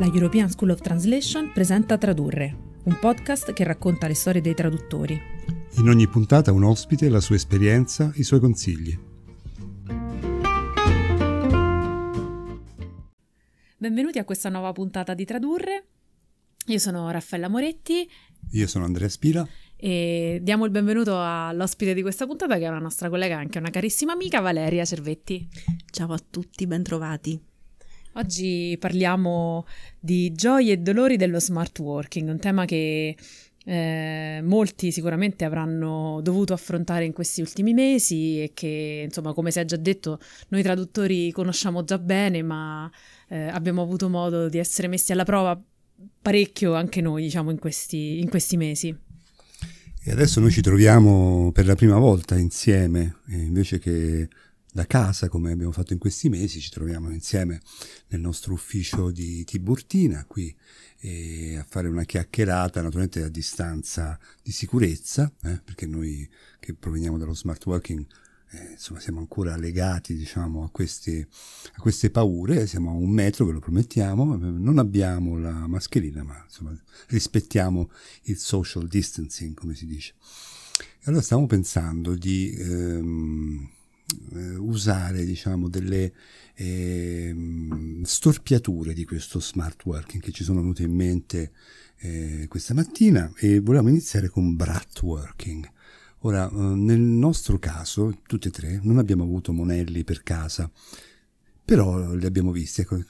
La European School of Translation presenta Tradurre, un podcast che racconta le storie dei traduttori. In ogni puntata un ospite, la sua esperienza, i suoi consigli. Benvenuti a questa nuova puntata di Tradurre. Io sono Raffaella Moretti. Io sono Andrea Spira. E diamo il benvenuto all'ospite di questa puntata, che è una nostra collega, anche una carissima amica, Valeria Cervetti. Ciao a tutti, bentrovati. Oggi parliamo di gioie e dolori dello smart working, un tema che eh, molti sicuramente avranno dovuto affrontare in questi ultimi mesi e che, insomma, come si è già detto, noi traduttori conosciamo già bene, ma eh, abbiamo avuto modo di essere messi alla prova parecchio anche noi, diciamo, in questi, in questi mesi. E adesso noi ci troviamo per la prima volta insieme, invece che da casa, come abbiamo fatto in questi mesi, ci troviamo insieme nel nostro ufficio di Tiburtina, qui eh, a fare una chiacchierata, naturalmente a distanza di sicurezza, eh, perché noi che proveniamo dallo smart working eh, insomma, siamo ancora legati diciamo, a, questi, a, queste paure, siamo a un metro, ve lo promettiamo, non abbiamo la mascherina, ma insomma, rispettiamo il social distancing, come si dice. E allora stiamo pensando di ehm, eh, usare diciamo, delle ehm, storpiature di questo smart working che ci sono venute in mente eh, questa mattina e volevamo iniziare con brat working Ora, eh, nel nostro caso, tutti e tre, non abbiamo avuto monelli per casa, però li abbiamo visti, ecco,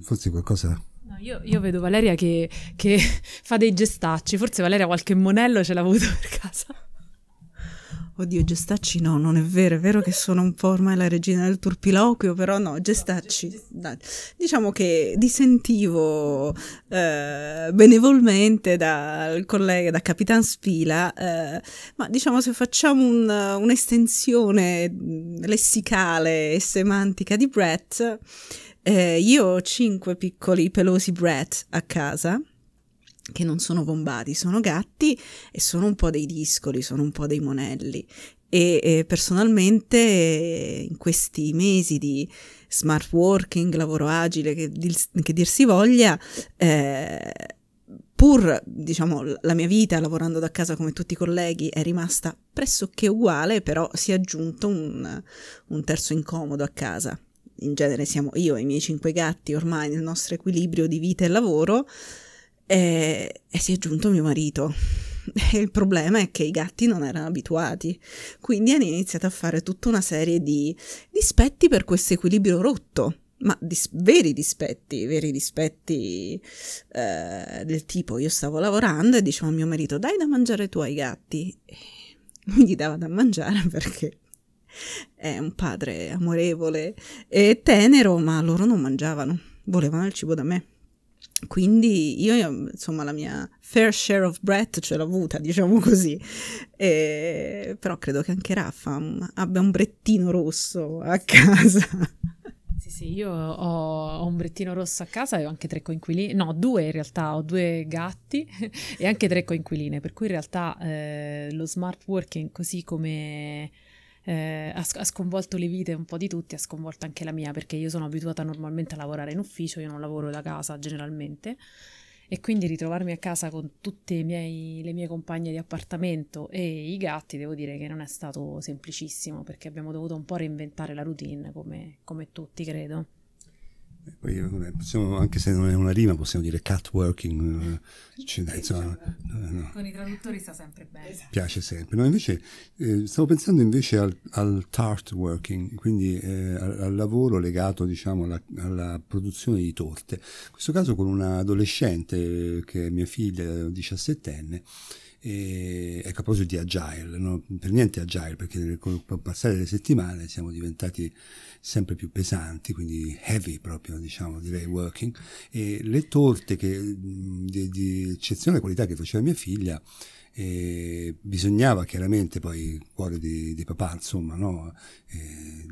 forse qualcosa... No, io, io, vedo Valeria che, che fa dei gestacci, forse Valeria qualche monello ce l'ha avuto per casa. Oddio, Gestacci no, non è vero, è vero che sono un po' ormai la regina del turpiloquio, però no, Gestacci, dai. diciamo che dissentivo eh, benevolmente dal collega, da Capitan Spila, eh, ma diciamo se facciamo un, un'estensione lessicale e semantica di Brett, eh, io ho cinque piccoli pelosi Brett a casa che non sono bombati, sono gatti e sono un po' dei discoli, sono un po' dei monelli. E, e personalmente in questi mesi di smart working, lavoro agile, che, che dir si voglia, eh, pur diciamo la mia vita lavorando da casa come tutti i colleghi è rimasta pressoché uguale, però si è aggiunto un, un terzo incomodo a casa. In genere siamo io e i miei cinque gatti ormai nel nostro equilibrio di vita e lavoro e, e si è aggiunto mio marito. E il problema è che i gatti non erano abituati, quindi hanno iniziato a fare tutta una serie di dispetti per questo equilibrio rotto, ma dis- veri dispetti, veri dispetti eh, del tipo io stavo lavorando e dicevo a mio marito dai da mangiare tu ai gatti, e mi gli dava da mangiare perché è un padre amorevole e tenero, ma loro non mangiavano, volevano il cibo da me. Quindi io, insomma, la mia fair share of breath ce l'ho avuta, diciamo così. E, però credo che anche Raffa abbia un brettino rosso a casa. Sì, sì, io ho, ho un brettino rosso a casa e ho anche tre coinquiline, no, due in realtà, ho due gatti e anche tre coinquiline, per cui in realtà eh, lo smart working, così come eh, ha, sconvolto le vite un po' di tutti, ha sconvolto anche la mia perché io sono abituata normalmente a lavorare in ufficio, io non lavoro da casa generalmente e quindi ritrovarmi a casa con tutte miei, le mie compagne di appartamento e i gatti devo dire che non è stato semplicissimo perché abbiamo dovuto un po' reinventare la routine come, come tutti credo. Poi, possiamo, anche se non è una rima, possiamo dire cat working. Eh, cioè, insomma, no. Con i traduttori sta sempre bene. Piace sempre. No, invece, eh, stavo pensando invece al, al tart working, quindi eh, al, al, lavoro legato diciamo, alla, alla, produzione di torte. In questo caso con una adolescente che è mia figlia, 17enne. E, ecco, a proposito di agile, no? per niente agile, perché con passare delle settimane siamo diventati sempre più pesanti, quindi heavy proprio, diciamo, direi working, e le torte che, di, di eccezionale qualità che faceva mia figlia, e bisognava chiaramente poi il cuore di, di papà insomma no?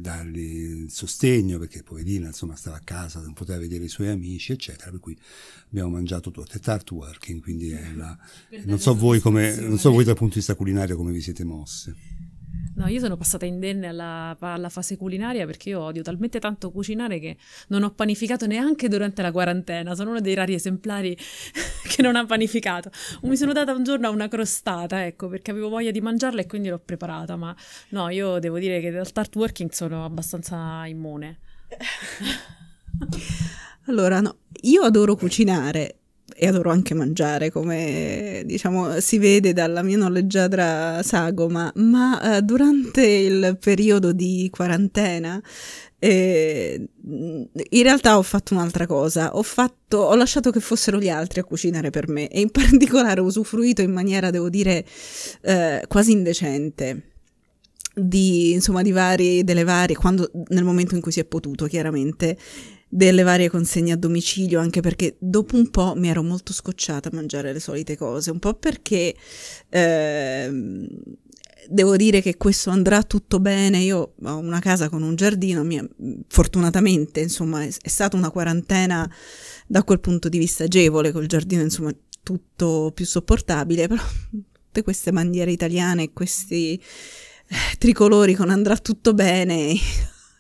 Dargli sostegno perché poverina insomma stava a casa non poteva vedere i suoi amici eccetera per cui abbiamo mangiato torte tart working quindi è la, non so voi come non so voi dal punto di vista culinario come vi siete mosse No, io sono passata indenne alla, alla, fase culinaria perché io odio talmente tanto cucinare che non ho panificato neanche durante la quarantena. Sono uno dei rari esemplari che non ha panificato. Mi sono data un giorno una crostata, ecco, perché avevo voglia di mangiarla e quindi l'ho preparata. Ma no, io devo dire che dal start working sono abbastanza immune. allora, no, io adoro cucinare e adoro anche mangiare, come diciamo si vede dalla mia noleggiadra sagoma, ma eh, durante il periodo di quarantena eh, in realtà ho fatto un'altra cosa, ho, fatto, ho lasciato che fossero gli altri a cucinare per me e in particolare ho usufruito in maniera, devo dire, eh, quasi indecente di, insomma, di vari, delle varie, quando, nel momento in cui si è potuto, chiaramente, delle varie consegne a domicilio, anche perché dopo un po' mi ero molto scocciata a mangiare le solite cose, un po' perché eh, devo dire che questo andrà tutto bene, io ho una casa con un giardino, mia, fortunatamente insomma è, è stata una quarantena da quel punto di vista agevole, col giardino insomma tutto più sopportabile, però tutte queste bandiere italiane, questi tricolori con andrà tutto bene.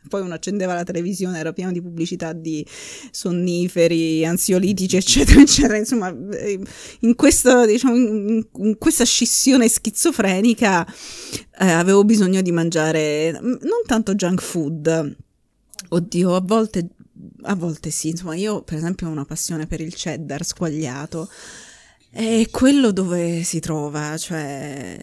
Poi uno accendeva la televisione, era pieno di pubblicità di sonniferi, ansiolitici, eccetera, eccetera. Insomma, in questa, diciamo, in questa scissione schizofrenica eh, avevo bisogno di mangiare non tanto junk food. Oddio, a volte, a volte sì. Insomma, io per esempio ho una passione per il cheddar squagliato. È quello dove si trova, cioè...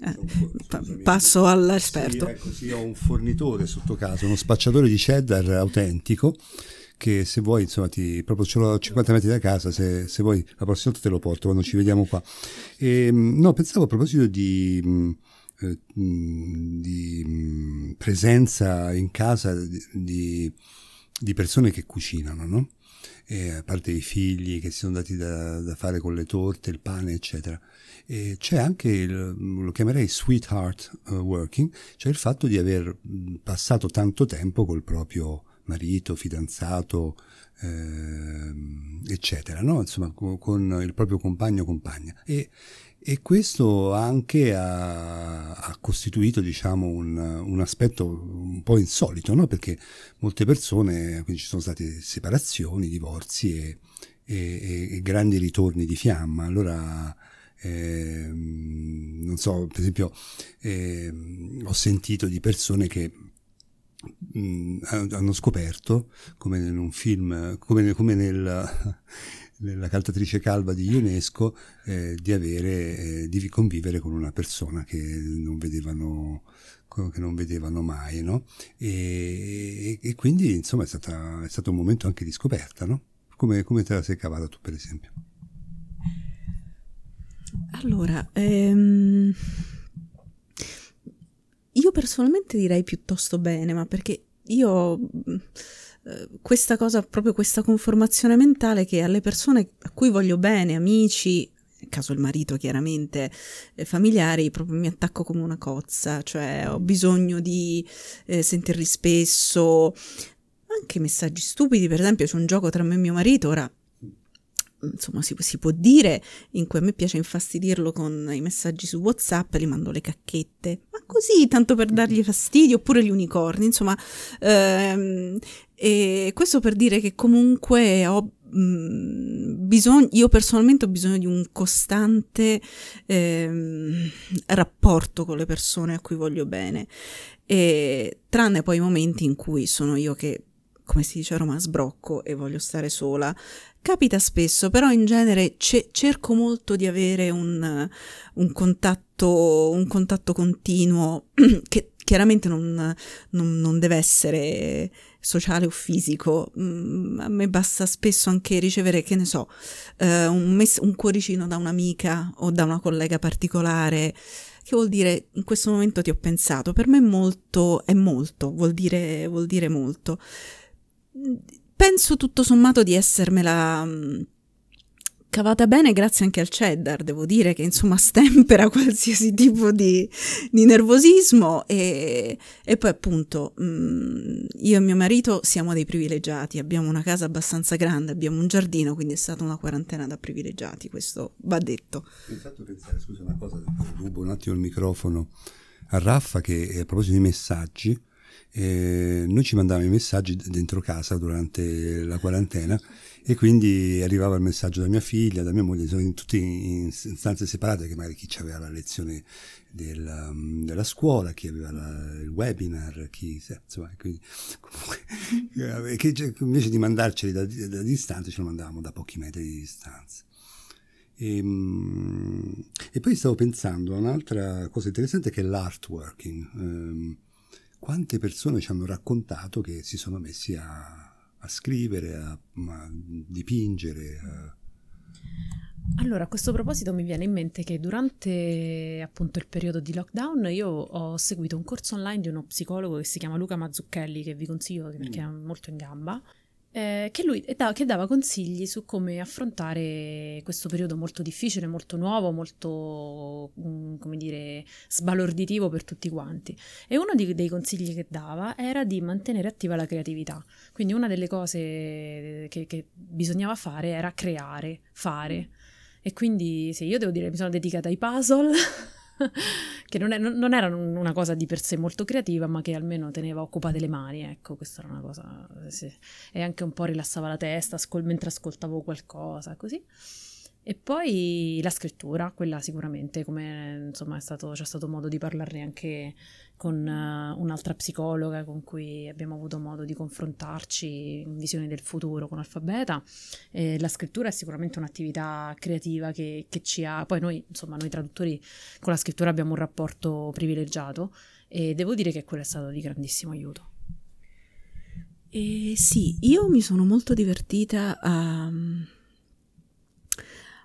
Eh, passo all'esperto. Sì, ecco, sì, ho un fornitore sotto casa, uno spacciatore di cheddar autentico che se vuoi, insomma, ti, proprio ce l'ho a 50 metri da casa, se, se, vuoi la prossima volta te lo porto quando ci vediamo qua. E, ehm, no, pensavo a proposito di, mm, eh, mm, di mm, presenza in casa di, di persone che cucinano, no? E a parte i figli che si sono dati da, da fare con le torte, il pane, eccetera. E c'è anche, il, lo chiamerei sweetheart uh, working, cioè il fatto di aver passato tanto tempo col proprio marito, fidanzato, eh, eccetera, no? insomma con, il proprio compagno o compagna. E, e questo anche ha, ha costituito diciamo, un, un, aspetto un po' insolito, no? perché molte persone, quindi ci sono state separazioni, divorzi e, e, e grandi ritorni di fiamma. Allora eh, non so, per esempio, eh, ho sentito di persone che hanno scoperto, come in un film, come, come nel, nella caltatrice calva di UNESCO, eh, di avere, eh, di convivere con una persona che non vedevano che non vedevano mai, no? E, e, quindi insomma è, stata, è, stato un momento anche di scoperta, no? Come, come te la sei cavata tu per esempio? Allora, ehm, io personalmente direi piuttosto bene, ma perché io eh, questa cosa, proprio questa conformazione mentale che alle persone a cui voglio bene, amici, caso il marito chiaramente, familiari, proprio mi attacco come una cozza, cioè ho bisogno di eh, sentirli spesso, anche messaggi stupidi, per esempio c'è un gioco tra me e mio marito, ora insomma si, si, può dire, in cui a me piace infastidirlo con i messaggi su WhatsApp, gli mando le cacchette, ma così, tanto per dargli fastidio, oppure gli unicorni, insomma, ehm, e questo per dire che comunque ho bisogno, io personalmente ho bisogno di un costante ehm, rapporto con le persone a cui voglio bene, e, tranne poi i momenti in cui sono io che come si dice a Roma, sbrocco e voglio stare sola. Capita spesso, però in genere ce- cerco molto di avere un, un, contatto, un contatto continuo che chiaramente non, non, non, deve essere sociale o fisico. Mm, a me basta spesso anche ricevere, che ne so, eh, un, mess- un cuoricino da un'amica o da una collega particolare che vuol dire in questo momento ti ho pensato. Per me molto, è molto, vuol dire, vuol dire molto penso tutto sommato di essermela mm, cavata bene grazie anche al cheddar, devo dire che insomma stempera qualsiasi tipo di, di nervosismo e, e, poi appunto mh, mm, io e mio marito siamo dei privilegiati, abbiamo una casa abbastanza grande, abbiamo un giardino, quindi è stata una quarantena da privilegiati, questo va detto. Mi hai pensare, scusa una cosa, rubo un attimo il microfono a Raffa che a proposito di messaggi, eh, noi ci mandavamo i messaggi dentro casa durante la quarantena e quindi arrivava il messaggio da mia figlia, da mia moglie, sono in, tutti in stanze separate che magari chi aveva la lezione della, della scuola, chi aveva la, il webinar, chi insomma, quindi, comunque, che, invece di mandarceli da, da distanza ce lo mandavamo da pochi metri di distanza. E, ehm, e, poi stavo pensando a un'altra cosa interessante che è l'artworking. Quante persone ci hanno raccontato che si sono messi a, a scrivere, a, a dipingere. A... Allora, a questo proposito mi viene in mente che durante appunto il periodo di lockdown io ho seguito un corso online di uno psicologo che si chiama Luca Mazzucchelli, che vi consiglio perché mm. è molto in gamba, eh, che lui da, che dava consigli su come affrontare questo periodo molto difficile, molto nuovo, molto, mm, come dire, sbalorditivo per tutti quanti. E uno di, dei consigli che dava era di mantenere attiva la creatività. Quindi una delle cose che, che bisognava fare era creare, fare. E quindi se io devo dire mi sono dedicata ai puzzle che non, è, non, era una cosa di per sé molto creativa, ma che almeno teneva occupate le mani, ecco, questa era una cosa, sì. e anche un po' rilassava la testa ascol- mentre ascoltavo qualcosa, così. E poi la scrittura, quella sicuramente, come insomma stato, c'è stato modo di parlarne anche con uh, un'altra psicologa con cui abbiamo avuto modo di confrontarci in visione del futuro con Alfabeta. E la scrittura è sicuramente un'attività creativa che, che ci ha... Poi noi, insomma, noi traduttori con la scrittura abbiamo un rapporto privilegiato e devo dire che quello è stato di grandissimo aiuto. Eh, sì, io mi sono molto divertita a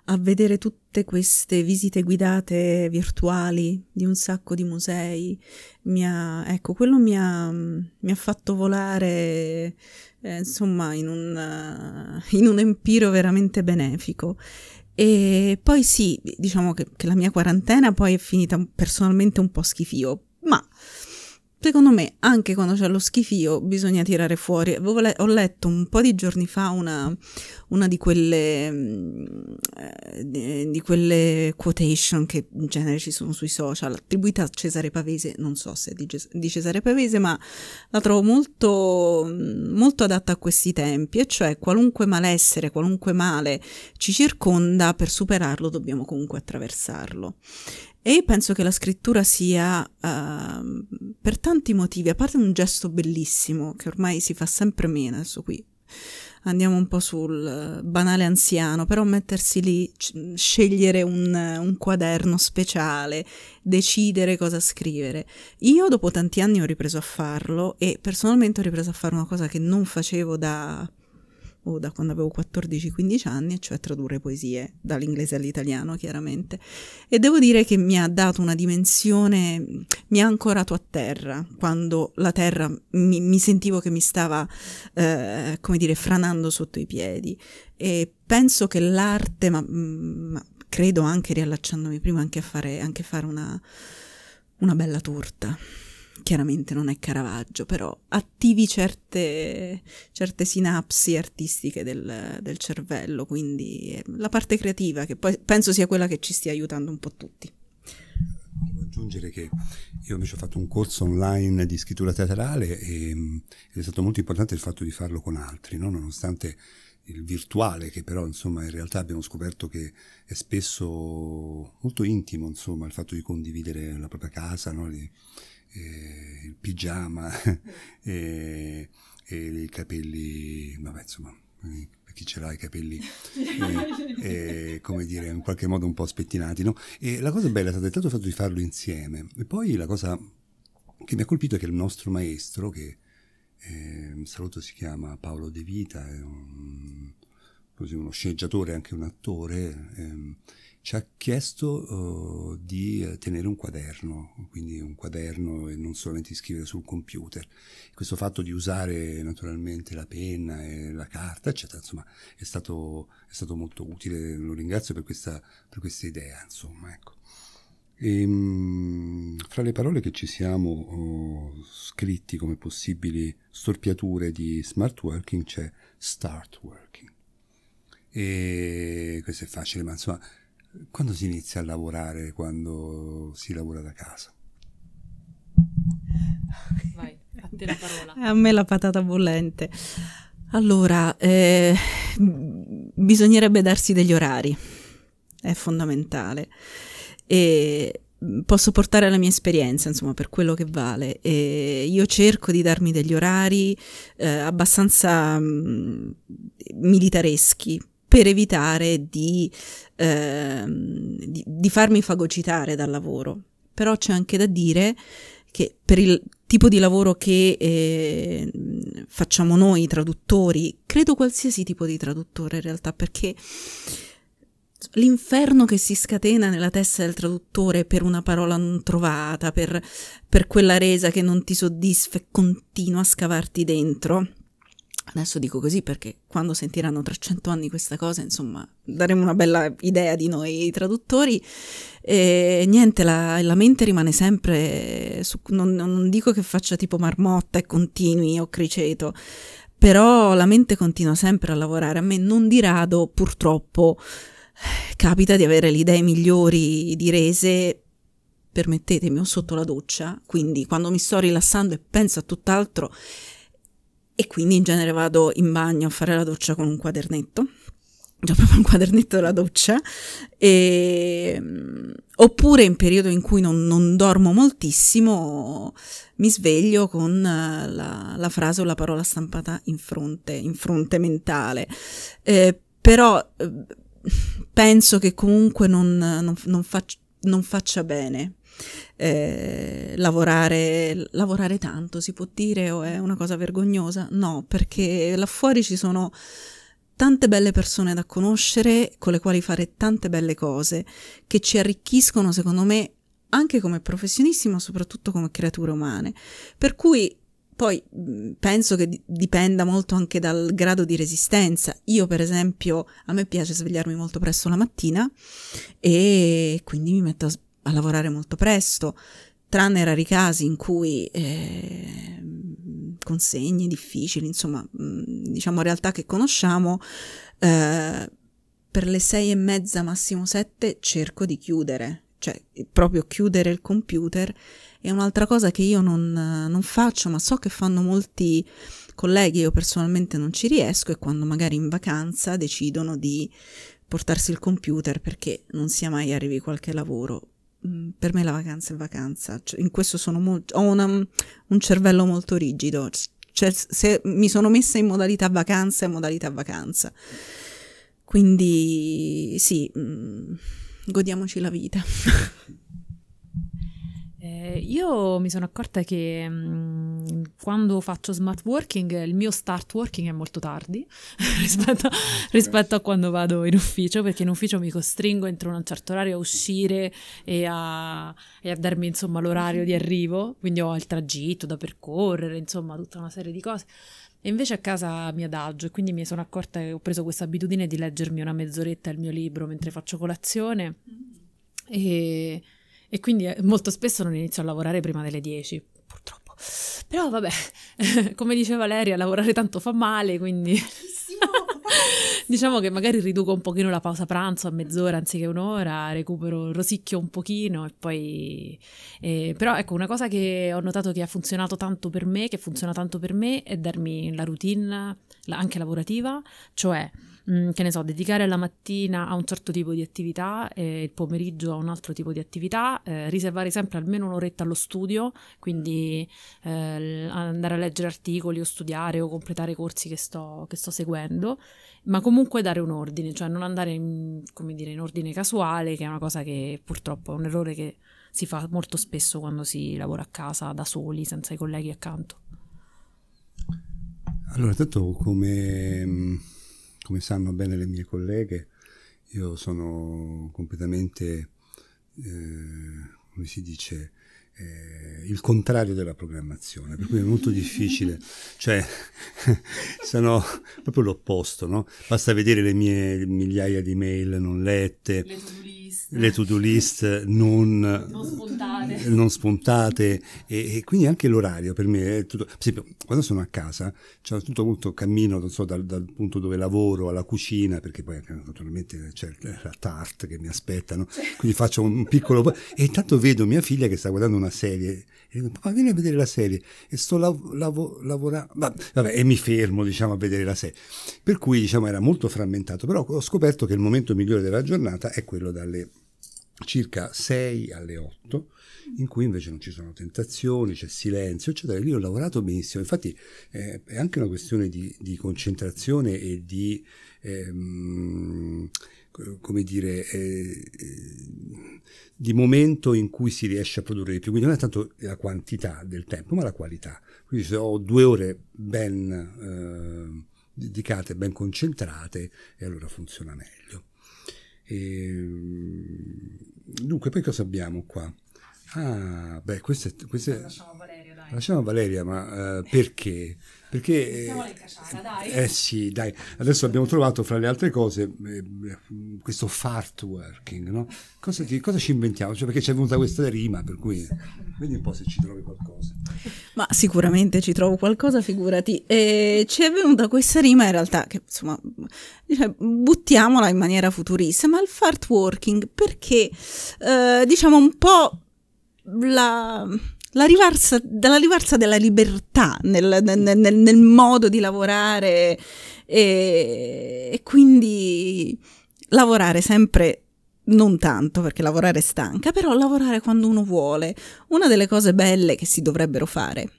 a vedere tutte queste visite guidate virtuali di un sacco di musei. Mi ha, ecco, quello mi ha, mi ha fatto volare, eh, insomma, in un, uh, in un empiro veramente benefico. E poi sì, diciamo che, che la mia quarantena poi è finita personalmente un po' schifio, ma Secondo me, anche quando c'è lo schifio, bisogna tirare fuori. Ho letto un po' di giorni fa una, una di, quelle, eh, di quelle quotation che in genere ci sono sui social, attribuita a Cesare Pavese, non so se è di, Cesare Pavese, ma la trovo molto, molto adatta a questi tempi, e cioè qualunque malessere, qualunque male ci circonda, per superarlo dobbiamo comunque attraversarlo. E penso che la scrittura sia, uh, per tanti motivi, a parte un gesto bellissimo che ormai si fa sempre meno, adesso qui andiamo un po' sul banale anziano, però mettersi lì, scegliere un, un, quaderno speciale, decidere cosa scrivere. Io dopo tanti anni ho ripreso a farlo e personalmente ho ripreso a fare una cosa che non facevo da o da quando avevo 14-15 anni, cioè tradurre poesie dall'inglese all'italiano, chiaramente. E devo dire che mi ha dato una dimensione, mi ha ancorato a terra, quando la terra mi, mi sentivo che mi stava, eh, come dire, franando sotto i piedi. E penso che l'arte, ma, ma credo anche riallacciandomi prima anche a fare, anche fare una, una bella torta chiaramente non è Caravaggio, però attivi certe, certe sinapsi artistiche del, del, cervello, quindi la parte creativa che poi penso sia quella che ci stia aiutando un po' tutti. Devo aggiungere che io invece ho fatto un corso online di scrittura teatrale e, ed è stato molto importante il fatto di farlo con altri, no? nonostante il virtuale che però insomma in realtà abbiamo scoperto che è spesso molto intimo insomma il fatto di condividere la propria casa no? Eh, il pigiama e, e, i capelli, vabbè insomma, per chi ce l'ha i capelli, eh, come dire, in qualche modo un po' spettinati, no? E la cosa bella è stato il fatto di farlo insieme e poi la cosa che mi ha colpito è che il nostro maestro, che eh, saluto si chiama Paolo De Vita, è un, uno sceneggiatore, anche un attore, eh, ci ha chiesto uh, di tenere un quaderno, quindi un quaderno e non solamente scrivere sul computer. Questo fatto di usare naturalmente la penna e la carta, eccetera, insomma, è stato, è stato molto utile, lo ringrazio per questa, per questa idea, insomma, ecco. E, um, fra le parole che ci siamo oh, scritti come possibili storpiature di smart working c'è start working. E questo è facile, ma insomma quando si inizia a lavorare, quando si lavora da casa? Vai, a te la parola. A me la patata bollente. Allora, eh, bisognerebbe darsi degli orari, è fondamentale. E posso portare la mia esperienza, insomma, per quello che vale. E io cerco di darmi degli orari eh, abbastanza mh, mm, militareschi per evitare di, eh, di, di farmi fagocitare dal lavoro. Però c'è anche da dire che per il tipo di lavoro che eh, facciamo noi traduttori, credo qualsiasi tipo di traduttore in realtà, perché l'inferno che si scatena nella testa del traduttore per una parola non trovata, per, per quella resa che non ti soddisfa e continua a scavarti dentro. Adesso dico così perché quando sentiranno tra cento anni questa cosa, insomma, daremo una bella idea di noi traduttori. E niente, la, la mente rimane sempre, su, non, non dico che faccia tipo marmotta e continui o criceto, però la mente continua sempre a lavorare. A me non di rado, purtroppo, capita di avere le idee migliori di rese, permettetemi, o sotto la doccia, quindi quando mi sto rilassando e penso a tutt'altro, e quindi in genere vado in bagno a fare la doccia con un quadernetto, già proprio un quadernetto della doccia, e, oppure in periodo in cui non, non, dormo moltissimo mi sveglio con la, la, frase o la parola stampata in fronte, in fronte mentale. Eh, però penso che comunque non, non, non, faccia, non faccia bene. Eh, lavorare, lavorare tanto si può dire o è una cosa vergognosa? No, perché là fuori ci sono tante belle persone da conoscere con le quali fare tante belle cose che ci arricchiscono secondo me anche come professionisti ma soprattutto come creature umane. Per cui poi penso che dipenda molto anche dal grado di resistenza. Io, per esempio, a me piace svegliarmi molto presto la mattina e quindi mi metto a, a lavorare molto presto, tranne rari casi in cui eh, consegne difficili, insomma, diciamo realtà che conosciamo. Eh, per le sei e mezza, massimo sette, cerco di chiudere, cioè proprio chiudere il computer è un'altra cosa che io non, non faccio, ma so che fanno molti colleghi, io personalmente non ci riesco e quando magari in vacanza decidono di portarsi il computer perché non sia mai arrivi qualche lavoro. Mm, per me la vacanza è vacanza, cioè, in questo sono molto, ho una, un cervello molto rigido, cioè se mi sono messa in modalità vacanza è modalità vacanza. Quindi sì, mm, godiamoci la vita. Eh, io mi sono accorta che mh, mm, quando faccio smart working il mio start working è molto tardi rispetto, rispetto, a quando vado in ufficio perché in ufficio mi costringo entro un certo orario a uscire e a, e a darmi insomma l'orario di arrivo quindi ho il tragitto da percorrere insomma tutta una serie di cose. E invece a casa mi adagio e quindi mi sono accorta che ho preso questa abitudine di leggermi una mezz'oretta il mio libro mentre faccio colazione e e quindi eh, molto spesso non inizio a lavorare prima delle 10, purtroppo. Però vabbè, come dice Valeria, lavorare tanto fa male, quindi diciamo che magari riduco un pochino la pausa pranzo a mezz'ora anziché un'ora, recupero, rosicchio un pochino e poi... Eh, però ecco, una cosa che ho notato che ha funzionato tanto per me, che funziona tanto per me, è darmi la routine, anche lavorativa, cioè Mm, che ne so, dedicare la mattina a un certo tipo di attività e il pomeriggio a un altro tipo di attività, eh, riservare sempre almeno un'oretta allo studio, quindi eh, andare a leggere articoli o studiare o completare corsi che sto, che sto seguendo, ma comunque dare un ordine, cioè non andare in, come dire, in ordine casuale, che è una cosa che purtroppo è un errore che si fa molto spesso quando si lavora a casa da soli, senza i colleghi accanto. Allora, tanto come come sanno bene le mie colleghe, io sono completamente, eh, come si dice, eh, il contrario della programmazione, per cui è molto difficile, cioè sono proprio l'opposto, no? Basta vedere le mie migliaia di mail non lette, le to-do list, le to-do list non, non spuntate, non spuntate e, e, quindi anche l'orario per me è tutto, per esempio quando sono a casa c'è tutto molto cammino, non so, dal, dal, punto dove lavoro alla cucina, perché poi naturalmente c'è la tart che mi aspettano, quindi faccio un piccolo, e intanto vedo mia figlia che sta guardando una una serie. E dico, ma vieni a vedere la serie e sto lav- lav- lavorando, vabbè, e mi fermo diciamo a vedere la serie. Per cui diciamo era molto frammentato, però ho scoperto che il momento migliore della giornata è quello dalle circa 6 alle 8 in cui invece non ci sono tentazioni, c'è silenzio, eccetera. Lì ho lavorato benissimo. Infatti eh, è anche una questione di, di concentrazione e di, ehm, come dire, eh, di momento in cui si riesce a produrre di più. Quindi non è tanto la quantità del tempo, ma la qualità. Quindi se ho due ore ben eh, dedicate, ben concentrate, e allora funziona meglio. E, dunque, poi cosa abbiamo qua? Ah, beh, queste... queste... A Valeria, dai. Lasciamo Valeria, ma uh, perché? Perché... Mettiamola in cacciara, dai. Eh sì, dai. Adesso abbiamo trovato, fra le altre cose, eh, questo fart working, no? Cosa, ti, cosa ci inventiamo? Cioè, perché c'è venuta questa rima, per cui... Vedi un po' se ci trovi qualcosa. Ma sicuramente ci trovo qualcosa, figurati. E ci è venuta questa rima in realtà che, insomma, diciamo, buttiamola in maniera futurista, ma il fart working perché, eh, diciamo, un po' la, la rivarsa, la rivarsa della libertà nel, nel, nel, nel modo di lavorare e, e, quindi lavorare sempre non tanto perché lavorare stanca, però lavorare quando uno vuole. Una delle cose belle che si dovrebbero fare.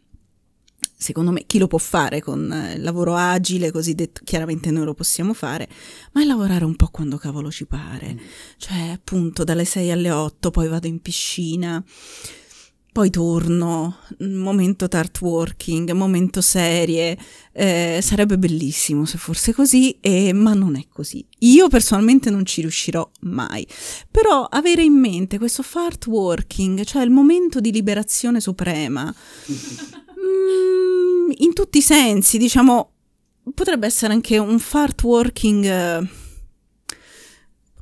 Secondo me chi lo può fare con il lavoro agile, cosiddetto, chiaramente noi lo possiamo fare, ma è lavorare un po' quando cavolo ci pare. Mm. Cioè, appunto, dalle 6 alle 8, poi vado in piscina poi torno, momento tart working, momento serie, eh, sarebbe bellissimo se fosse così, eh, ma non è così. Io personalmente non ci riuscirò mai, però avere in mente questo fart working, cioè il momento di liberazione suprema, mm, in tutti i sensi, diciamo, potrebbe essere anche un fart working... Eh,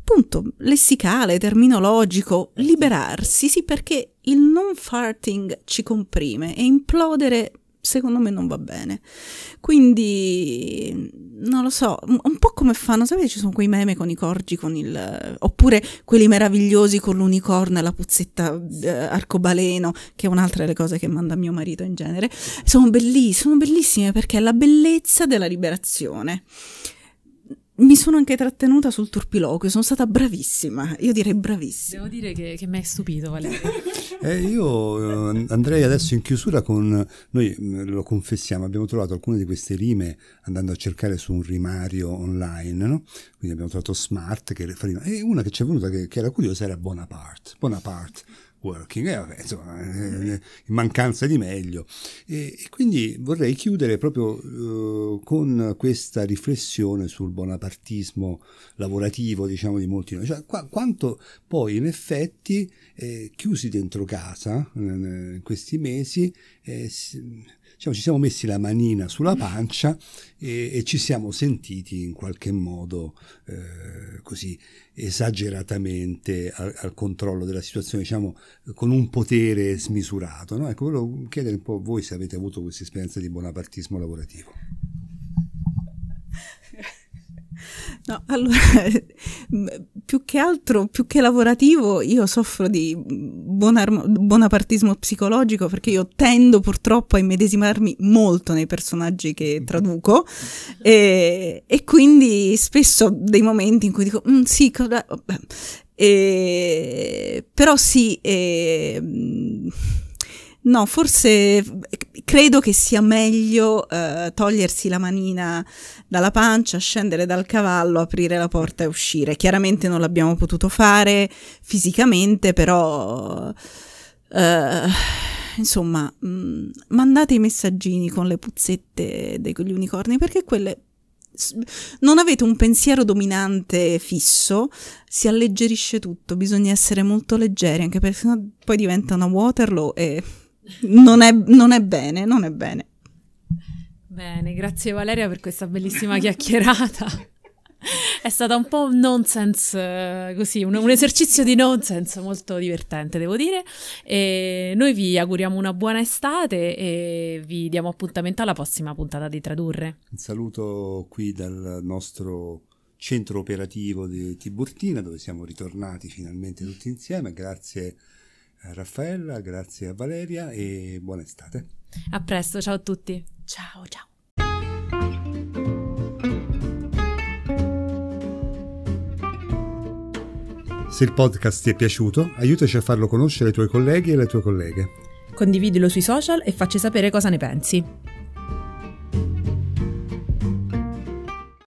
appunto lessicale, terminologico, liberarsi, sì, perché il non farting ci comprime e implodere secondo me non va bene. Quindi non lo so, un po' come fanno, sapete ci sono quei meme con i corgi con il oppure quelli meravigliosi con l'unicorno e la puzzetta eh, arcobaleno, che è un'altra delle cose che manda mio marito in genere. Sono bellissime, sono bellissime perché è la bellezza della liberazione mi sono anche trattenuta sul turpiloquio, sono stata bravissima, io direi bravissima. Devo dire che, che mi hai stupito Valerio. eh, io eh, andrei adesso in chiusura con, noi mm, lo confessiamo, abbiamo trovato alcune di queste rime andando a cercare su un rimario online, no? quindi abbiamo trovato Smart che rima, e una che ci è venuta che, che era curiosa era Bonaparte, Bonaparte working, eh, vabbè, insomma, eh, in mancanza di meglio. E, e quindi vorrei chiudere proprio uh, con questa riflessione sul bonapartismo lavorativo, diciamo, di molti noi. Cioè, qua, quanto poi in effetti, eh, chiusi dentro casa eh, in questi mesi, eh, diciamo, ci siamo messi la manina sulla pancia e, e ci siamo sentiti in qualche modo eh, così esageratamente al, al, controllo della situazione, diciamo con un potere smisurato. No? Ecco, volevo chiedere un po' a voi se avete avuto questa esperienza di bonapartismo lavorativo. No, allora, più che altro, più che lavorativo, io soffro di bonar- bonapartismo psicologico perché io tendo purtroppo a immedesimarmi molto nei personaggi che mm-hmm. traduco e, e quindi spesso dei momenti in cui dico, mm, sì, cosa... E, però sì, e, No, forse credo che sia meglio eh, togliersi la manina dalla pancia, scendere dal cavallo, aprire la porta e uscire. Chiaramente non l'abbiamo potuto fare fisicamente, però eh, insomma, mh, mm, mandate i messaggini con le puzzette degli unicorni perché quelle non avete un pensiero dominante fisso, si alleggerisce tutto, bisogna essere molto leggeri, anche perché sennò poi diventa una Waterloo e non è, non è bene, non è bene. Bene, grazie Valeria per questa bellissima chiacchierata. È stata un po' un nonsense, eh, così, un, un, esercizio di nonsense molto divertente, devo dire. E noi vi auguriamo una buona estate e vi diamo appuntamento alla prossima puntata di Tradurre. Un saluto qui dal nostro centro operativo di Tiburtina, dove siamo ritornati finalmente tutti insieme. Grazie a Raffaella, grazie a Valeria e buona estate. A presto, ciao a tutti. Ciao, ciao. Se il podcast ti è piaciuto, aiutaci a farlo conoscere ai tuoi colleghi e alle tue colleghe. Condividilo sui social e facci sapere cosa ne pensi.